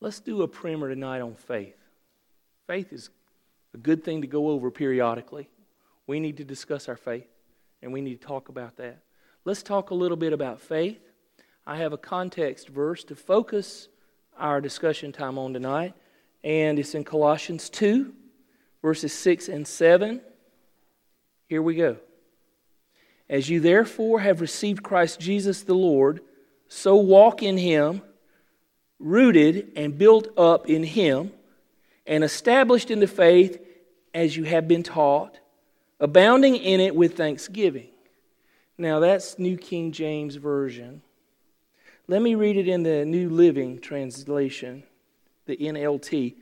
Let's do a primer tonight on faith. Faith is a good thing to go over periodically. We need to discuss our faith, and we need to talk about that. Let's talk a little bit about faith. I have a context verse to focus our discussion time on tonight, and it's in Colossians 2, verses 6 and 7. Here we go. As you therefore have received Christ Jesus the Lord, so walk in him, rooted and built up in him, and established in the faith as you have been taught, abounding in it with thanksgiving. Now that's New King James Version. Let me read it in the New Living Translation, the NLT.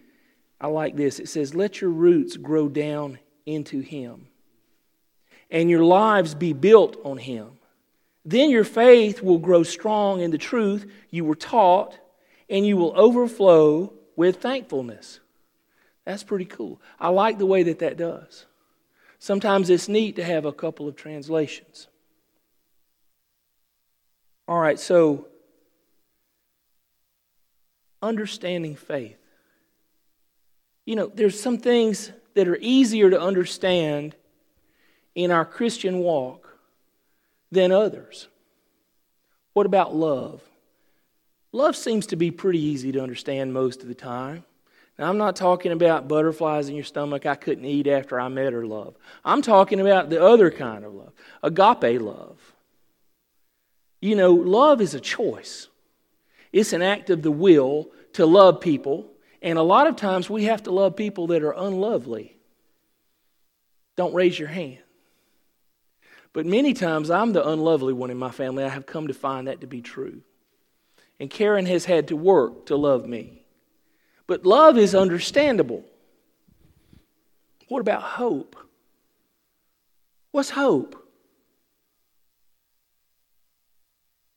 I like this. It says, Let your roots grow down into him and your lives be built on him. Then your faith will grow strong in the truth you were taught, and you will overflow with thankfulness. That's pretty cool. I like the way that that does. Sometimes it's neat to have a couple of translations. All right, so understanding faith. You know, there's some things that are easier to understand in our Christian walk than others. What about love? Love seems to be pretty easy to understand most of the time. Now, I'm not talking about butterflies in your stomach I couldn't eat after I met her love. I'm talking about the other kind of love, agape love. You know, love is a choice, it's an act of the will to love people, and a lot of times we have to love people that are unlovely. Don't raise your hand. But many times I'm the unlovely one in my family. I have come to find that to be true. And Karen has had to work to love me. But love is understandable. What about hope? What's hope?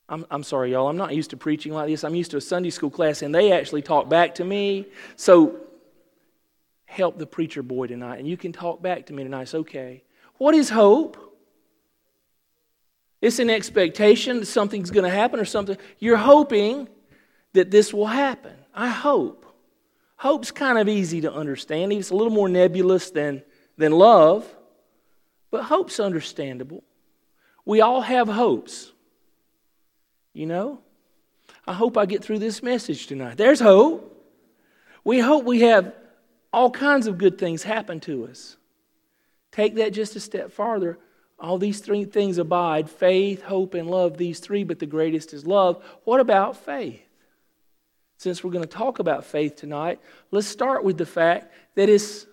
I'm, I'm sorry, y'all. I'm not used to preaching like this. I'm used to a Sunday school class, and they actually talk back to me. So help the preacher boy tonight, and you can talk back to me tonight. It's okay. What is hope? It's an expectation that something's going to happen or something. You're hoping that this will happen. I hope. Hope's kind of easy to understand. It's a little more nebulous than, than love, but hope's understandable. We all have hopes. You know? I hope I get through this message tonight. There's hope. We hope we have all kinds of good things happen to us. Take that just a step farther. All these three things abide faith, hope, and love, these three, but the greatest is love. What about faith? Since we're going to talk about faith tonight, let's start with the fact that it's,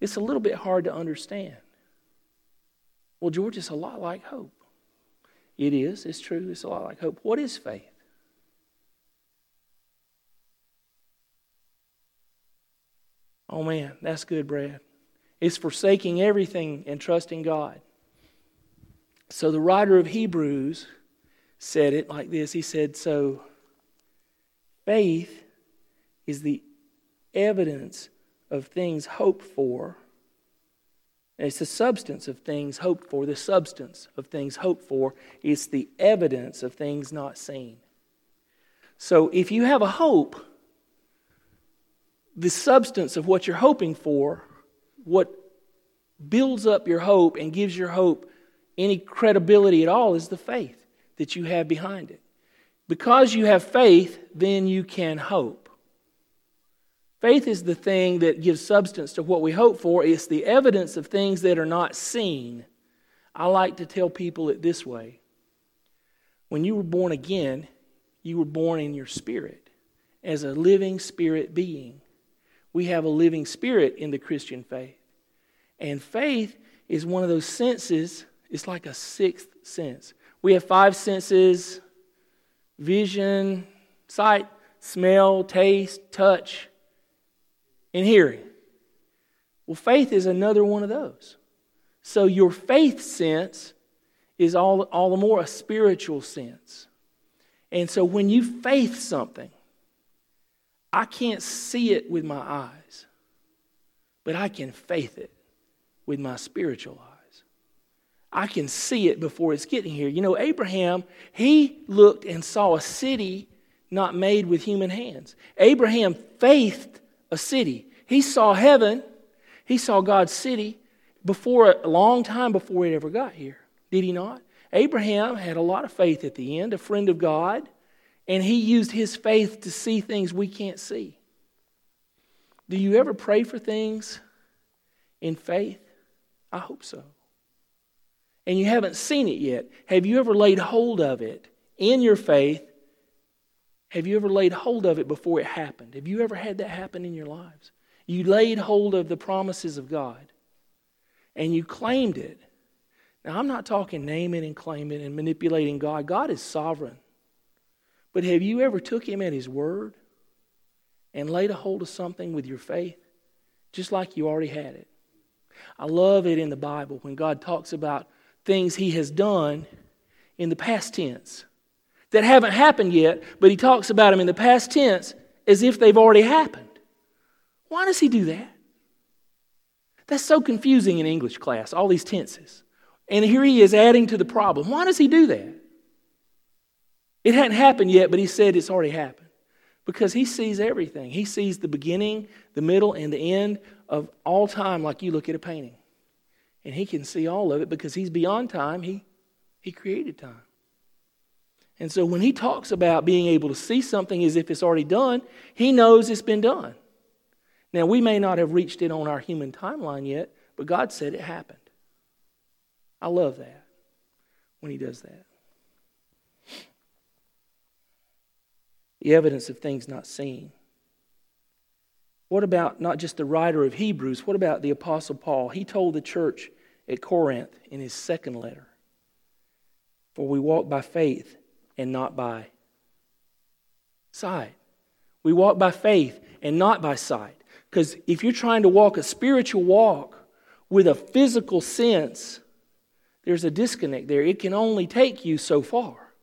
it's a little bit hard to understand. Well, George, it's a lot like hope. It is, it's true, it's a lot like hope. What is faith? Oh man, that's good, Brad. It's forsaking everything and trusting God. So the writer of Hebrews said it like this He said, So faith is the evidence of things hoped for. It's the substance of things hoped for. The substance of things hoped for is the evidence of things not seen. So if you have a hope, the substance of what you're hoping for, what builds up your hope and gives your hope any credibility at all is the faith that you have behind it. Because you have faith, then you can hope. Faith is the thing that gives substance to what we hope for. It's the evidence of things that are not seen. I like to tell people it this way when you were born again, you were born in your spirit as a living spirit being. We have a living spirit in the Christian faith. And faith is one of those senses it's like a sixth sense. We have five senses vision, sight, smell, taste, touch, and hearing. Well, faith is another one of those. So your faith sense is all, all the more a spiritual sense. And so when you faith something, I can't see it with my eyes, but I can faith it with my spiritual eyes. I can see it before it's getting here. You know, Abraham, he looked and saw a city not made with human hands. Abraham faithed a city. He saw heaven, he saw God's city before a long time before it ever got here. Did he not? Abraham had a lot of faith at the end, a friend of God, and he used his faith to see things we can't see. Do you ever pray for things in faith? I hope so. And you haven't seen it yet. Have you ever laid hold of it in your faith? Have you ever laid hold of it before it happened? Have you ever had that happen in your lives? You laid hold of the promises of God and you claimed it. Now, I'm not talking naming and claiming and manipulating God. God is sovereign. But have you ever took him at his word and laid a hold of something with your faith just like you already had it? I love it in the Bible when God talks about things he has done in the past tense that haven't happened yet, but he talks about them in the past tense as if they've already happened. Why does he do that? That's so confusing in English class, all these tenses. And here he is adding to the problem. Why does he do that? It hadn't happened yet, but he said it's already happened. Because he sees everything. He sees the beginning, the middle, and the end of all time, like you look at a painting. And he can see all of it because he's beyond time. He, he created time. And so when he talks about being able to see something as if it's already done, he knows it's been done. Now, we may not have reached it on our human timeline yet, but God said it happened. I love that when he does that. The evidence of things not seen. What about not just the writer of Hebrews? What about the Apostle Paul? He told the church at Corinth in his second letter For we walk by faith and not by sight. We walk by faith and not by sight. Because if you're trying to walk a spiritual walk with a physical sense, there's a disconnect there. It can only take you so far.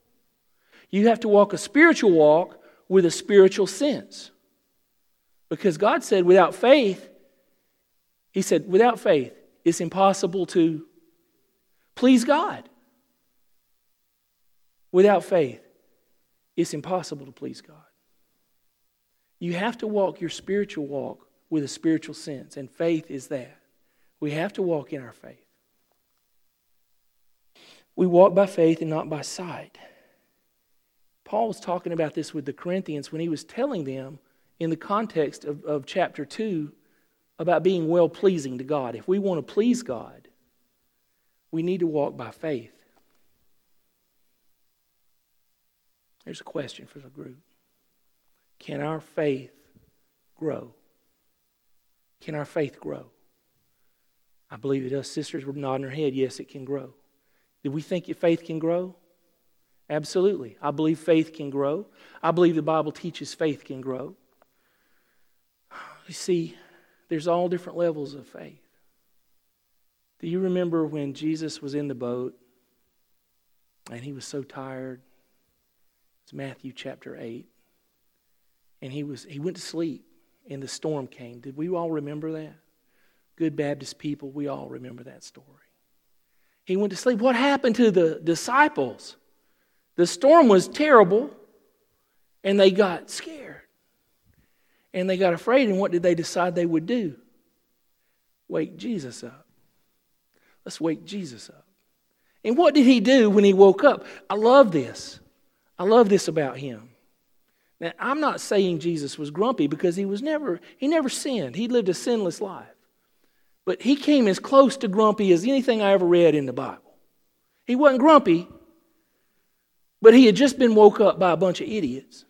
You have to walk a spiritual walk with a spiritual sense. Because God said, without faith, He said, without faith, it's impossible to please God. Without faith, it's impossible to please God. You have to walk your spiritual walk with a spiritual sense, and faith is that. We have to walk in our faith. We walk by faith and not by sight. Paul was talking about this with the Corinthians when he was telling them in the context of, of chapter 2 about being well pleasing to God. If we want to please God, we need to walk by faith. There's a question for the group Can our faith grow? Can our faith grow? I believe it does. Sisters were nodding her head. Yes, it can grow. Do we think your faith can grow? Absolutely. I believe faith can grow. I believe the Bible teaches faith can grow. You see, there's all different levels of faith. Do you remember when Jesus was in the boat and he was so tired? It's Matthew chapter 8. And he was he went to sleep and the storm came. Did we all remember that? Good Baptist people, we all remember that story. He went to sleep. What happened to the disciples? The storm was terrible, and they got scared. And they got afraid, and what did they decide they would do? Wake Jesus up. Let's wake Jesus up. And what did he do when he woke up? I love this. I love this about him. Now, I'm not saying Jesus was grumpy because he was never he never sinned. He lived a sinless life. But he came as close to grumpy as anything I ever read in the Bible. He wasn't grumpy, but he had just been woke up by a bunch of idiots.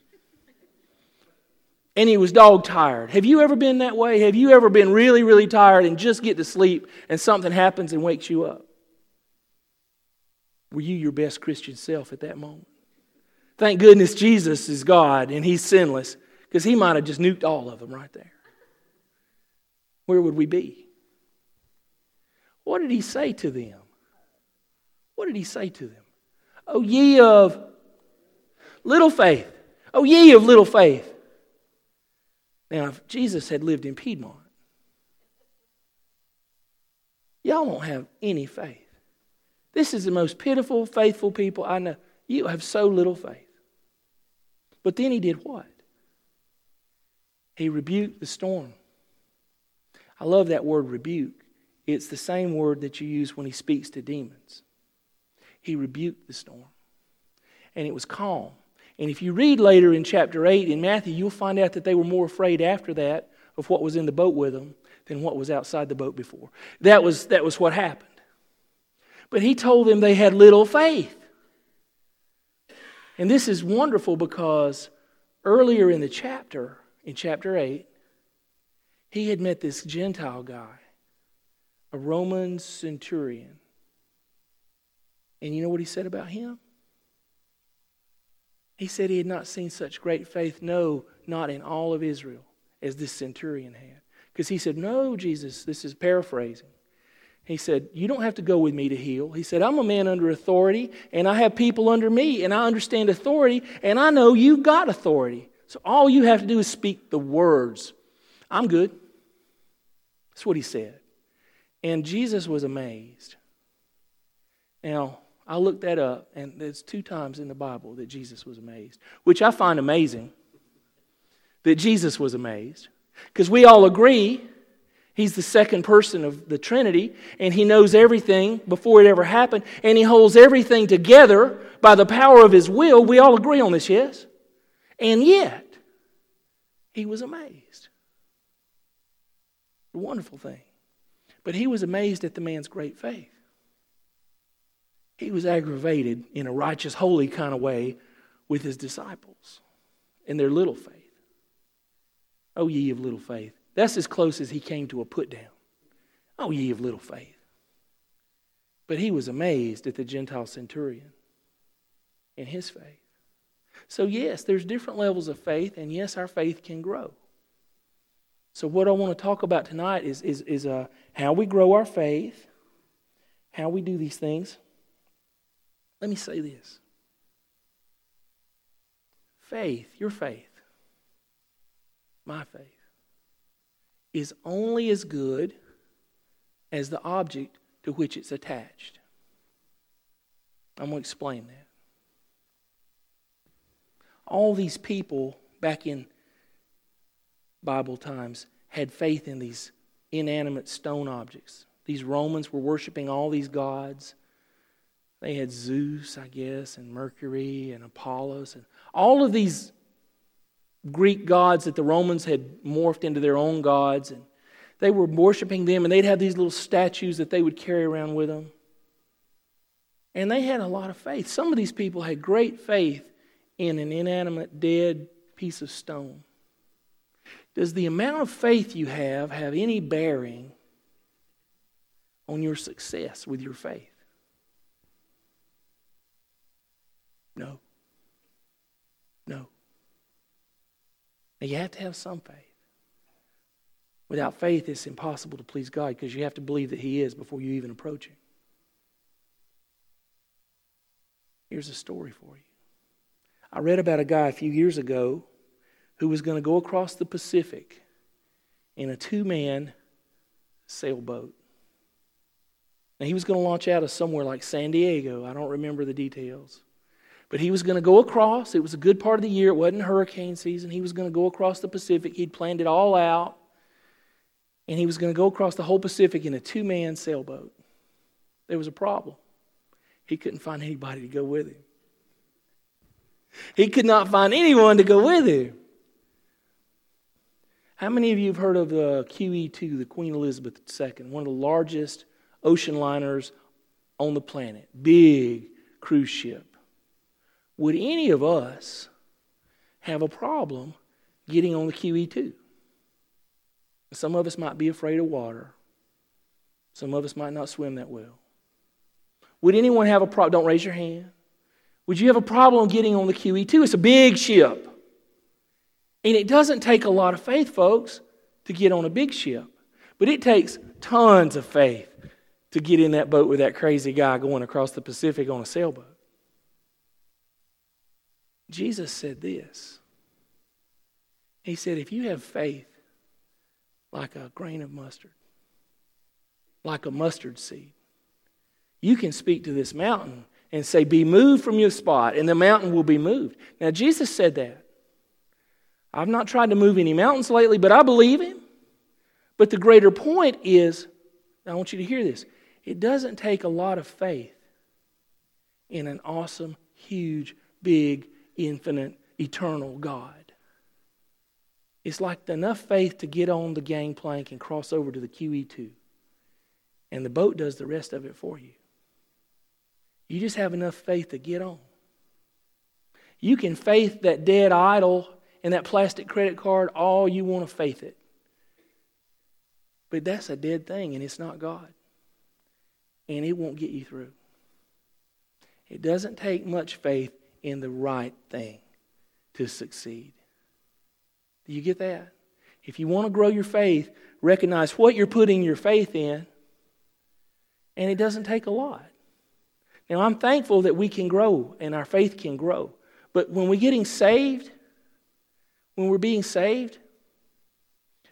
And he was dog tired. Have you ever been that way? Have you ever been really, really tired and just get to sleep and something happens and wakes you up? Were you your best Christian self at that moment? Thank goodness Jesus is God and he's sinless because he might have just nuked all of them right there. Where would we be? What did he say to them? What did he say to them? Oh, ye of little faith. Oh, ye of little faith. Now, if Jesus had lived in Piedmont, y'all won't have any faith. This is the most pitiful, faithful people I know. You have so little faith. But then he did what? He rebuked the storm. I love that word rebuke. It's the same word that you use when he speaks to demons. He rebuked the storm, and it was calm. And if you read later in chapter 8 in Matthew, you'll find out that they were more afraid after that of what was in the boat with them than what was outside the boat before. That was, that was what happened. But he told them they had little faith. And this is wonderful because earlier in the chapter, in chapter 8, he had met this Gentile guy, a Roman centurion. And you know what he said about him? He said he had not seen such great faith, no, not in all of Israel, as this centurion had. Because he said, No, Jesus, this is paraphrasing. He said, You don't have to go with me to heal. He said, I'm a man under authority, and I have people under me, and I understand authority, and I know you've got authority. So all you have to do is speak the words. I'm good. That's what he said. And Jesus was amazed. Now, I looked that up, and there's two times in the Bible that Jesus was amazed, which I find amazing that Jesus was amazed. Because we all agree he's the second person of the Trinity, and he knows everything before it ever happened, and he holds everything together by the power of his will. We all agree on this, yes? And yet, he was amazed. A wonderful thing. But he was amazed at the man's great faith. He was aggravated in a righteous, holy kind of way with his disciples and their little faith. Oh, ye of little faith. That's as close as he came to a put down. Oh, ye of little faith. But he was amazed at the Gentile centurion and his faith. So, yes, there's different levels of faith, and yes, our faith can grow. So, what I want to talk about tonight is, is, is uh, how we grow our faith, how we do these things. Let me say this faith, your faith, my faith, is only as good as the object to which it's attached. I'm going to explain that. All these people back in Bible times had faith in these inanimate stone objects. These Romans were worshiping all these gods. They had Zeus, I guess, and Mercury and Apollos, and all of these Greek gods that the Romans had morphed into their own gods. And they were worshiping them, and they'd have these little statues that they would carry around with them. And they had a lot of faith. Some of these people had great faith in an inanimate, dead piece of stone. Does the amount of faith you have have any bearing on your success with your faith? No. No. Now, you have to have some faith. Without faith, it's impossible to please God because you have to believe that He is before you even approach Him. Here's a story for you. I read about a guy a few years ago who was going to go across the Pacific in a two man sailboat. Now, he was going to launch out of somewhere like San Diego. I don't remember the details. But he was going to go across. It was a good part of the year. It wasn't hurricane season. He was going to go across the Pacific. He'd planned it all out. And he was going to go across the whole Pacific in a two man sailboat. There was a problem. He couldn't find anybody to go with him. He could not find anyone to go with him. How many of you have heard of the QE2, the Queen Elizabeth II, one of the largest ocean liners on the planet? Big cruise ship. Would any of us have a problem getting on the QE2? Some of us might be afraid of water. Some of us might not swim that well. Would anyone have a problem? Don't raise your hand. Would you have a problem getting on the QE2? It's a big ship. And it doesn't take a lot of faith, folks, to get on a big ship. But it takes tons of faith to get in that boat with that crazy guy going across the Pacific on a sailboat. Jesus said this He said, If you have faith like a grain of mustard, like a mustard seed, you can speak to this mountain and say, Be moved from your spot, and the mountain will be moved. Now, Jesus said that. I've not tried to move any mountains lately, but I believe him. But the greater point is I want you to hear this it doesn't take a lot of faith in an awesome, huge, big, infinite, eternal God. It's like enough faith to get on the gangplank and cross over to the QE2. And the boat does the rest of it for you. You just have enough faith to get on. You can faith that dead idol and that plastic credit card all you want to faith it. But that's a dead thing and it's not God. And it won't get you through. It doesn't take much faith in the right thing to succeed. Do you get that? If you want to grow your faith, recognize what you're putting your faith in, and it doesn't take a lot. Now, I'm thankful that we can grow and our faith can grow. But when we're getting saved, when we're being saved,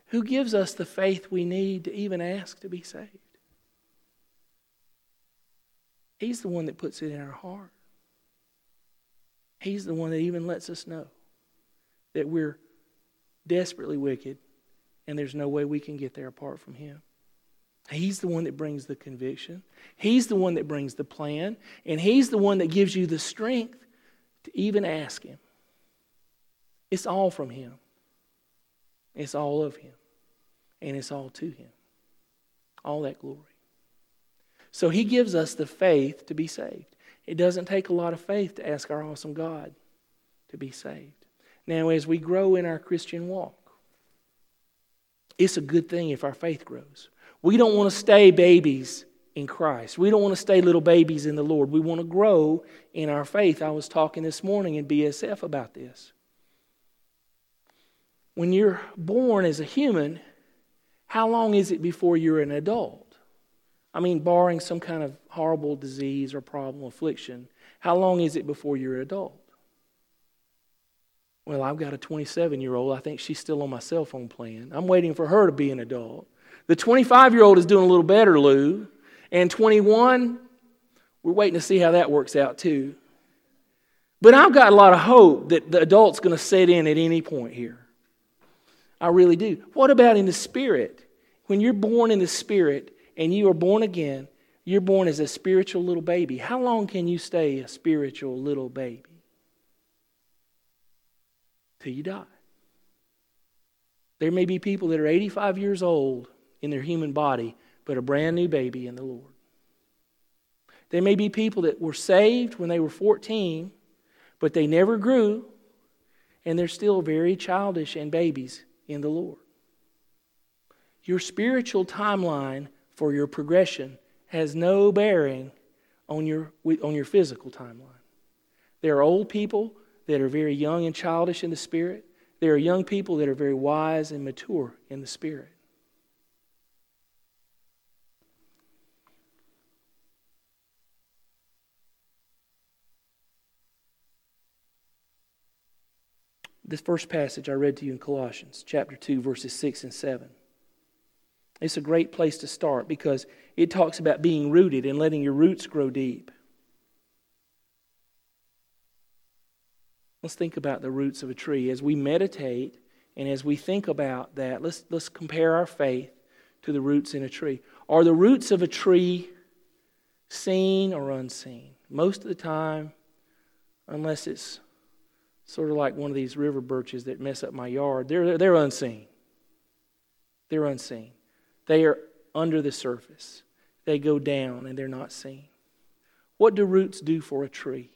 who gives us the faith we need to even ask to be saved? He's the one that puts it in our heart. He's the one that even lets us know that we're desperately wicked and there's no way we can get there apart from Him. He's the one that brings the conviction. He's the one that brings the plan. And He's the one that gives you the strength to even ask Him. It's all from Him, it's all of Him, and it's all to Him. All that glory. So He gives us the faith to be saved. It doesn't take a lot of faith to ask our awesome God to be saved. Now, as we grow in our Christian walk, it's a good thing if our faith grows. We don't want to stay babies in Christ. We don't want to stay little babies in the Lord. We want to grow in our faith. I was talking this morning in BSF about this. When you're born as a human, how long is it before you're an adult? I mean, barring some kind of horrible disease or problem, affliction, how long is it before you're an adult? Well, I've got a 27 year old. I think she's still on my cell phone plan. I'm waiting for her to be an adult. The 25 year old is doing a little better, Lou. And 21, we're waiting to see how that works out too. But I've got a lot of hope that the adult's going to set in at any point here. I really do. What about in the spirit? When you're born in the spirit, and you are born again, you're born as a spiritual little baby. How long can you stay a spiritual little baby? Till you die. There may be people that are 85 years old in their human body, but a brand new baby in the Lord. There may be people that were saved when they were 14, but they never grew, and they're still very childish and babies in the Lord. Your spiritual timeline for your progression has no bearing on your, on your physical timeline. There are old people that are very young and childish in the spirit. There are young people that are very wise and mature in the spirit. This first passage I read to you in Colossians, chapter 2, verses 6 and 7. It's a great place to start because it talks about being rooted and letting your roots grow deep. Let's think about the roots of a tree. As we meditate and as we think about that, let's, let's compare our faith to the roots in a tree. Are the roots of a tree seen or unseen? Most of the time, unless it's sort of like one of these river birches that mess up my yard, they're, they're unseen. They're unseen. They are under the surface, they go down and they're not seen. What do roots do for a tree?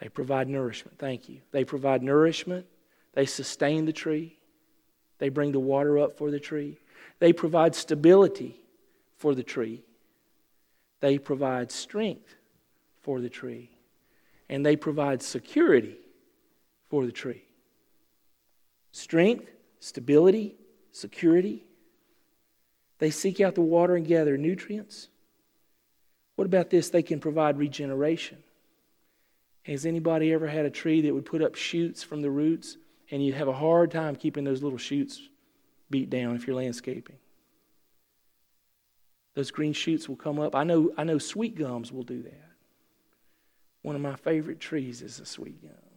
They provide nourishment. Thank you. They provide nourishment. They sustain the tree. They bring the water up for the tree. They provide stability for the tree. They provide strength for the tree. And they provide security for the tree. Strength, stability, security. They seek out the water and gather nutrients. What about this? They can provide regeneration. Has anybody ever had a tree that would put up shoots from the roots and you'd have a hard time keeping those little shoots beat down if you're landscaping? Those green shoots will come up. I know, I know sweet gums will do that. One of my favorite trees is a sweet gum.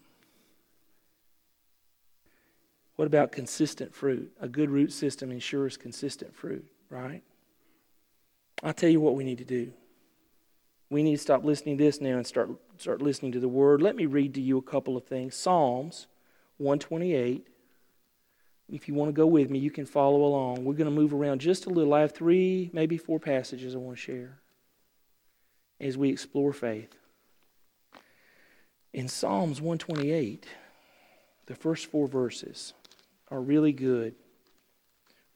What about consistent fruit? A good root system ensures consistent fruit, right? I'll tell you what we need to do. We need to stop listening to this now and start, start listening to the Word. Let me read to you a couple of things. Psalms 128. If you want to go with me, you can follow along. We're going to move around just a little. I have three, maybe four passages I want to share as we explore faith. In Psalms 128, the first four verses are really good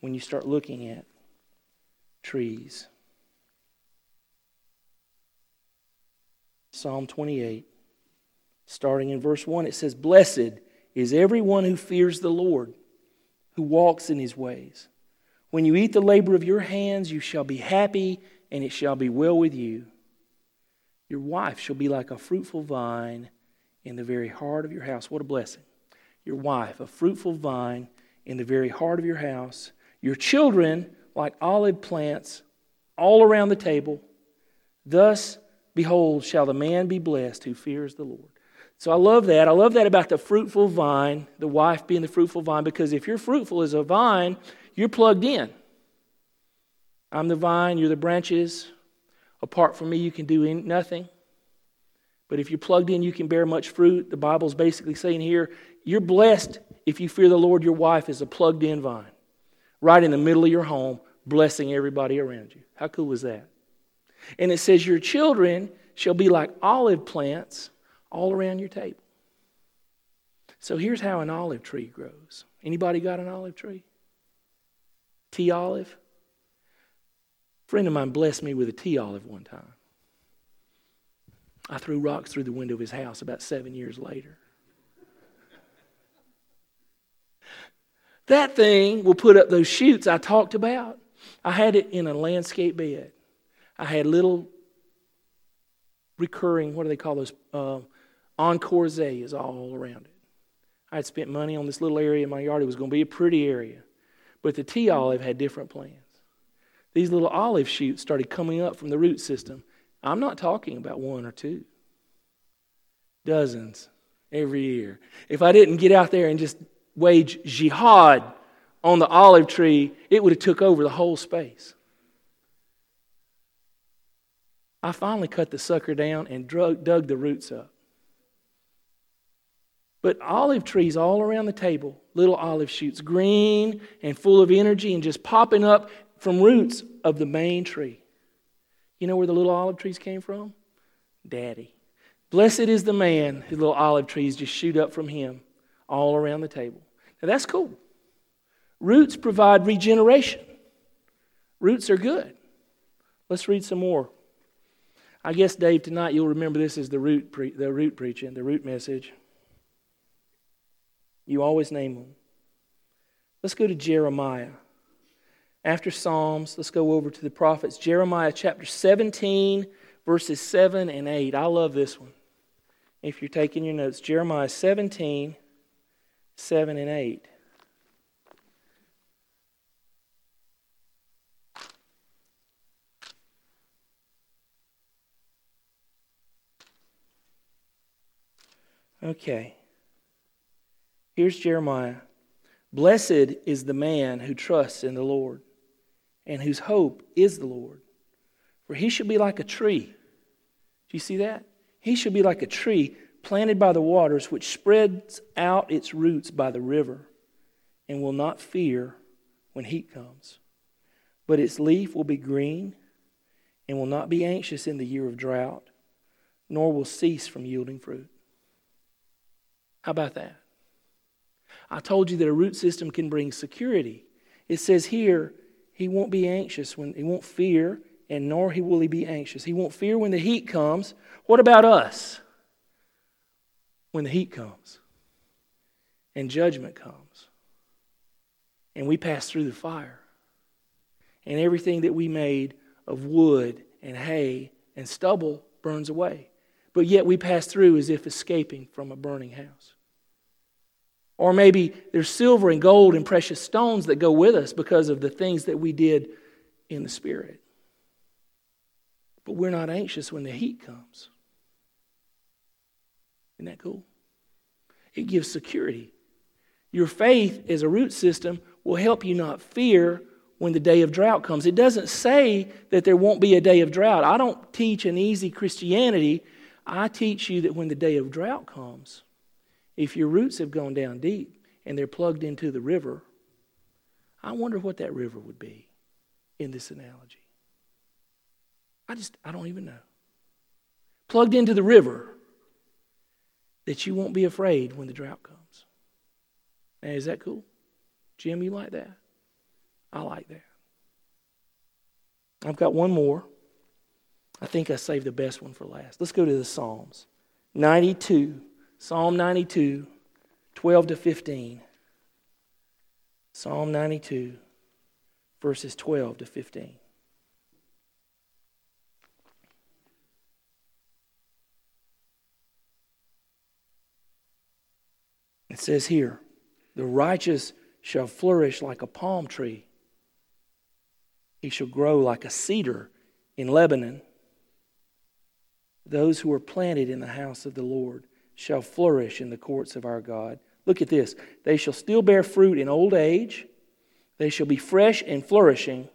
when you start looking at trees. Psalm 28, starting in verse 1, it says, Blessed is everyone who fears the Lord, who walks in his ways. When you eat the labor of your hands, you shall be happy, and it shall be well with you. Your wife shall be like a fruitful vine in the very heart of your house. What a blessing. Your wife, a fruitful vine in the very heart of your house. Your children, like olive plants, all around the table. Thus, behold, shall the man be blessed who fears the Lord. So I love that. I love that about the fruitful vine, the wife being the fruitful vine, because if you're fruitful as a vine, you're plugged in. I'm the vine, you're the branches. Apart from me, you can do nothing. But if you're plugged in, you can bear much fruit. The Bible's basically saying here, you're blessed if you fear the Lord. Your wife is a plugged in vine, right in the middle of your home, blessing everybody around you. How cool is that? And it says, Your children shall be like olive plants all around your table. So here's how an olive tree grows. Anybody got an olive tree? Tea olive? A friend of mine blessed me with a tea olive one time. I threw rocks through the window of his house about seven years later. That thing will put up those shoots I talked about. I had it in a landscape bed. I had little recurring, what do they call those? Uh, encore azaleas all around it. I had spent money on this little area in my yard. It was going to be a pretty area. But the tea olive had different plans. These little olive shoots started coming up from the root system. I'm not talking about one or two, dozens every year. If I didn't get out there and just wage jihad on the olive tree, it would have took over the whole space. I finally cut the sucker down and drug, dug the roots up. But olive trees all around the table, little olive shoots, green and full of energy and just popping up from roots of the main tree. You know where the little olive trees came from? Daddy. Blessed is the man whose little olive trees just shoot up from him all around the table. Now that's cool. Roots provide regeneration. Roots are good. Let's read some more. I guess, Dave, tonight you'll remember this as the root, pre- the root preaching, the root message. You always name them. Let's go to Jeremiah. After Psalms, let's go over to the prophets. Jeremiah chapter 17, verses 7 and 8. I love this one. If you're taking your notes, Jeremiah 17, 7 and 8. Okay. Here's Jeremiah. Blessed is the man who trusts in the Lord and whose hope is the Lord. For he shall be like a tree. Do you see that? He shall be like a tree planted by the waters, which spreads out its roots by the river, and will not fear when heat comes. But its leaf will be green, and will not be anxious in the year of drought, nor will cease from yielding fruit. How about that? I told you that a root system can bring security. It says here, he won't be anxious when he won't fear, and nor he will he be anxious. He won't fear when the heat comes. What about us? When the heat comes and judgment comes, and we pass through the fire, and everything that we made of wood and hay and stubble burns away. But yet we pass through as if escaping from a burning house. Or maybe there's silver and gold and precious stones that go with us because of the things that we did in the Spirit. But we're not anxious when the heat comes. Isn't that cool? It gives security. Your faith as a root system will help you not fear when the day of drought comes. It doesn't say that there won't be a day of drought. I don't teach an easy Christianity. I teach you that when the day of drought comes, if your roots have gone down deep and they're plugged into the river, I wonder what that river would be in this analogy. I just, I don't even know. Plugged into the river that you won't be afraid when the drought comes. Now, is that cool? Jim, you like that? I like that. I've got one more. I think I saved the best one for last. Let's go to the Psalms. 92, Psalm 92, 12 to 15. Psalm 92, verses 12 to 15. It says here, the righteous shall flourish like a palm tree. He shall grow like a cedar in Lebanon. Those who are planted in the house of the Lord shall flourish in the courts of our God. Look at this. They shall still bear fruit in old age. They shall be fresh and flourishing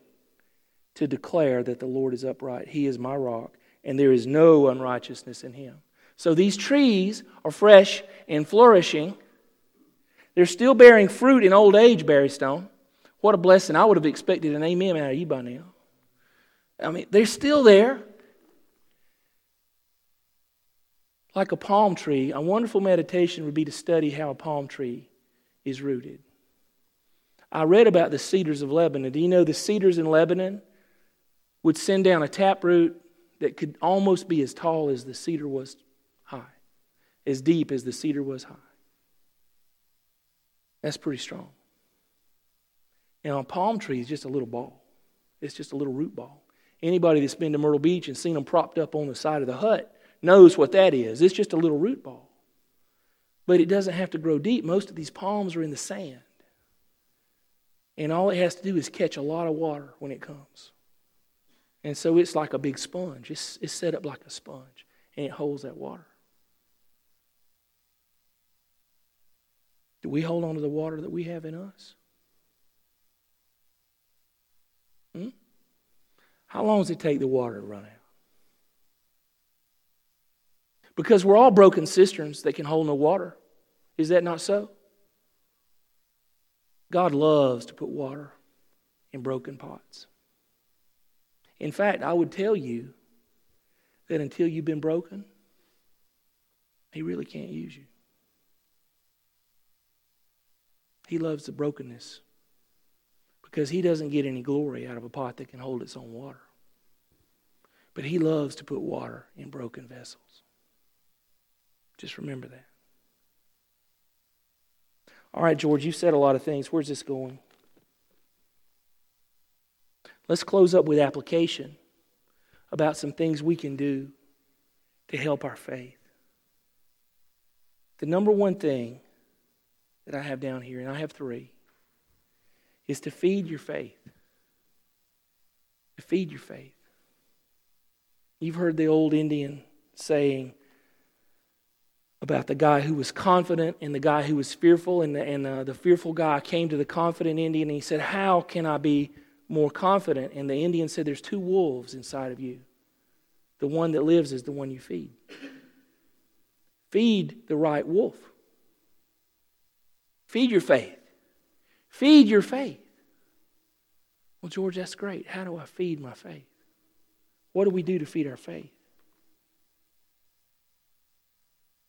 to declare that the Lord is upright. He is my rock, and there is no unrighteousness in him. So these trees are fresh and flourishing. They're still bearing fruit in old age, Barry Stone. What a blessing. I would have expected an amen out of you by now. I mean, they're still there like a palm tree, a wonderful meditation would be to study how a palm tree is rooted. I read about the cedars of Lebanon. Do you know the cedars in Lebanon would send down a taproot that could almost be as tall as the cedar was high, as deep as the cedar was high? That's pretty strong. And a palm tree is just a little ball. It's just a little root ball. Anybody that's been to Myrtle Beach and seen them propped up on the side of the hut knows what that is. It's just a little root ball. But it doesn't have to grow deep. Most of these palms are in the sand. And all it has to do is catch a lot of water when it comes. And so it's like a big sponge. It's, it's set up like a sponge, and it holds that water. Do we hold on to the water that we have in us? Hmm? How long does it take the water to run out? Because we're all broken cisterns that can hold no water. Is that not so? God loves to put water in broken pots. In fact, I would tell you that until you've been broken, He really can't use you. He loves the brokenness because He doesn't get any glory out of a pot that can hold its own water. But He loves to put water in broken vessels. Just remember that. All right, George, you said a lot of things. Where's this going? Let's close up with application about some things we can do to help our faith. The number one thing that I have down here, and I have three, is to feed your faith. To feed your faith. You've heard the old Indian saying, about the guy who was confident and the guy who was fearful. And the, and the, the fearful guy came to the confident Indian and he said, How can I be more confident? And the Indian said, There's two wolves inside of you. The one that lives is the one you feed. Feed the right wolf. Feed your faith. Feed your faith. Well, George, that's great. How do I feed my faith? What do we do to feed our faith?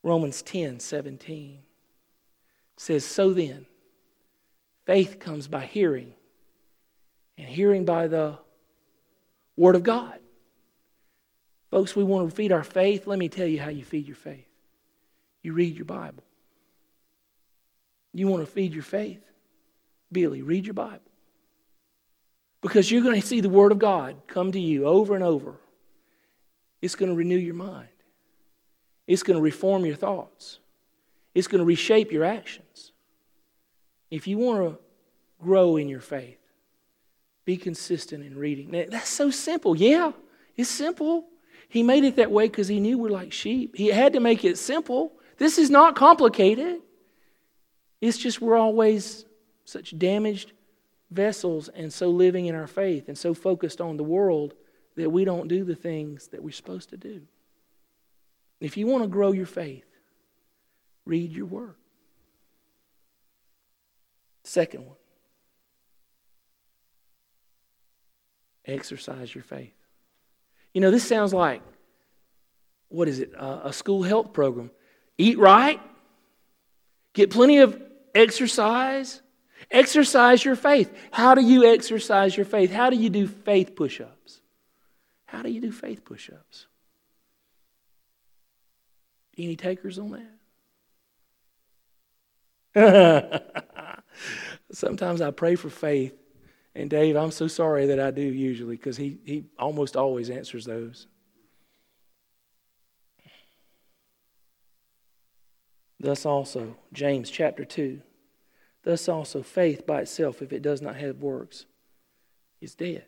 Romans 10 17 says, So then, faith comes by hearing, and hearing by the Word of God. Folks, we want to feed our faith. Let me tell you how you feed your faith. You read your Bible. You want to feed your faith? Billy, read your Bible. Because you're going to see the Word of God come to you over and over. It's going to renew your mind. It's going to reform your thoughts, it's going to reshape your actions. If you want to grow in your faith, be consistent in reading. Now, that's so simple. Yeah, it's simple. He made it that way because he knew we're like sheep. He had to make it simple. This is not complicated. It's just we're always such damaged vessels and so living in our faith and so focused on the world that we don't do the things that we're supposed to do. If you want to grow your faith, read your word. Second one exercise your faith. You know, this sounds like what is it? Uh, a school health program. Eat right, get plenty of exercise, exercise your faith. How do you exercise your faith? How do you do faith push ups? How do you do faith push ups? Any takers on that? Sometimes I pray for faith, and Dave, I'm so sorry that I do usually because he, he almost always answers those. Thus also, James chapter 2, thus also faith by itself, if it does not have works, is dead.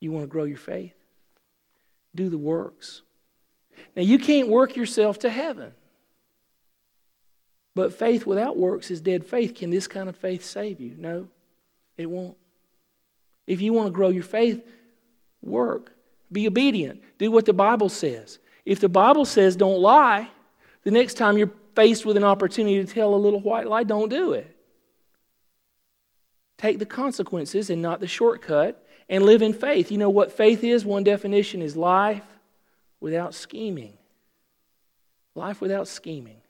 You want to grow your faith? Do the works. Now, you can't work yourself to heaven. But faith without works is dead faith. Can this kind of faith save you? No, it won't. If you want to grow your faith, work. Be obedient. Do what the Bible says. If the Bible says don't lie, the next time you're faced with an opportunity to tell a little white lie, don't do it. Take the consequences and not the shortcut and live in faith. You know what faith is? One definition is life without scheming. Life without scheming.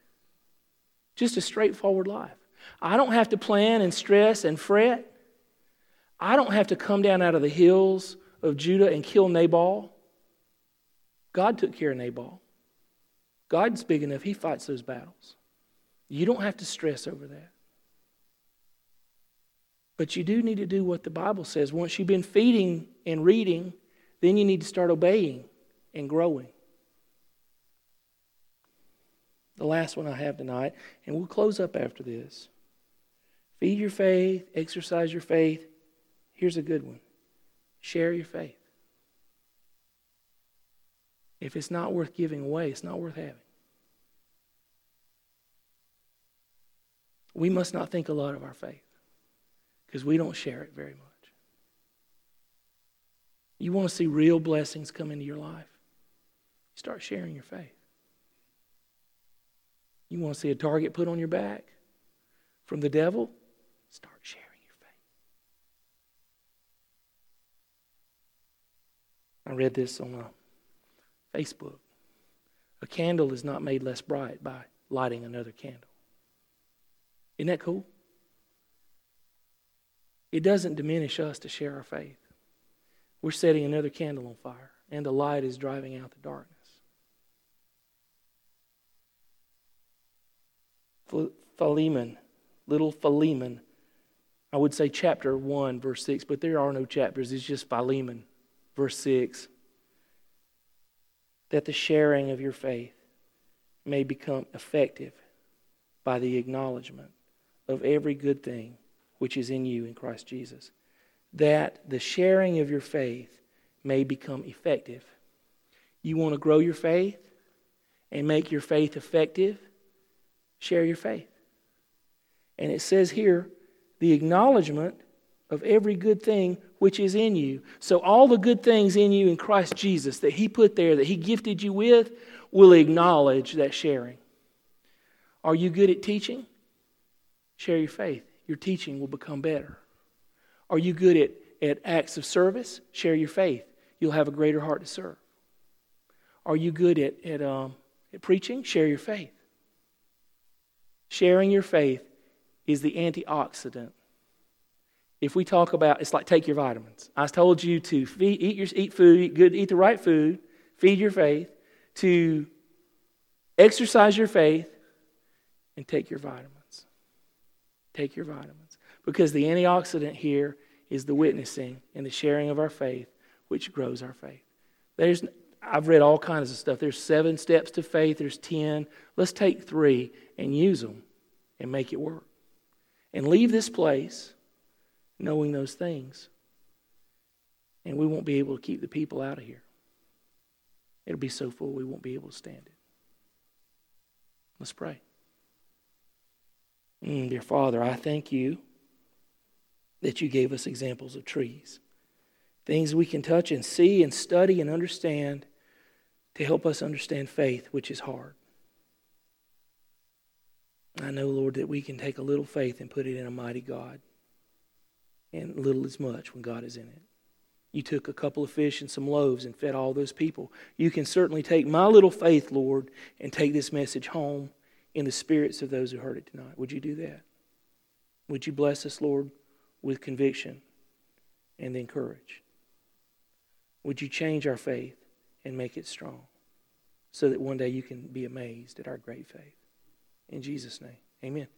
Just a straightforward life. I don't have to plan and stress and fret. I don't have to come down out of the hills of Judah and kill Nabal. God took care of Nabal. God's big enough, He fights those battles. You don't have to stress over that. But you do need to do what the Bible says. Once you've been feeding and reading, then you need to start obeying and growing. The last one I have tonight, and we'll close up after this. Feed your faith, exercise your faith. Here's a good one share your faith. If it's not worth giving away, it's not worth having. We must not think a lot of our faith because we don't share it very much. You want to see real blessings come into your life? Start sharing your faith. You want to see a target put on your back from the devil? Start sharing your faith. I read this on a Facebook. A candle is not made less bright by lighting another candle. Isn't that cool? It doesn't diminish us to share our faith. We're setting another candle on fire, and the light is driving out the darkness. Philemon, little Philemon, I would say chapter 1, verse 6, but there are no chapters. It's just Philemon, verse 6 that the sharing of your faith may become effective by the acknowledgement of every good thing which is in you in Christ Jesus. That the sharing of your faith may become effective. You want to grow your faith and make your faith effective? Share your faith. And it says here the acknowledgement of every good thing which is in you. So, all the good things in you in Christ Jesus that He put there, that He gifted you with, will acknowledge that sharing. Are you good at teaching? Share your faith. Your teaching will become better. Are you good at, at acts of service? Share your faith. You'll have a greater heart to serve. Are you good at, at, um, at preaching? Share your faith. Sharing your faith is the antioxidant if we talk about it's like take your vitamins. I told you to feed, eat your eat food, eat good, eat the right food, feed your faith, to exercise your faith, and take your vitamins. Take your vitamins. Because the antioxidant here is the witnessing and the sharing of our faith, which grows our faith. There's I've read all kinds of stuff. There's seven steps to faith, there's ten. Let's take three and use them and make it work. And leave this place knowing those things. And we won't be able to keep the people out of here. It'll be so full we won't be able to stand it. Let's pray. Mm, dear Father, I thank you that you gave us examples of trees, things we can touch and see and study and understand to help us understand faith, which is hard. I know, Lord, that we can take a little faith and put it in a mighty God. And little is much when God is in it. You took a couple of fish and some loaves and fed all those people. You can certainly take my little faith, Lord, and take this message home in the spirits of those who heard it tonight. Would you do that? Would you bless us, Lord, with conviction and then courage? Would you change our faith and make it strong so that one day you can be amazed at our great faith? In Jesus' name, amen.